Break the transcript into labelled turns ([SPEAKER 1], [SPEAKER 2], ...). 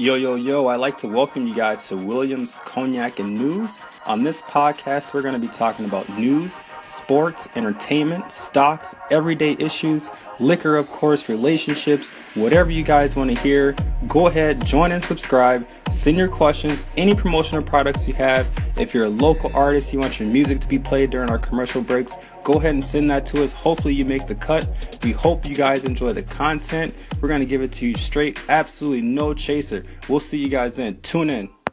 [SPEAKER 1] Yo, yo, yo, I'd like to welcome you guys to Williams Cognac and News. On this podcast, we're going to be talking about news, sports, entertainment, stocks, everyday issues, liquor, of course, relationships, whatever you guys want to hear. Go ahead, join and subscribe. Send your questions, any promotional products you have. If you're a local artist, you want your music to be played during our commercial breaks, go ahead and send that to us. Hopefully, you make the cut. We hope you guys enjoy the content. We're going to give it to you straight, absolutely no chaser. We'll see you guys then. Tune in.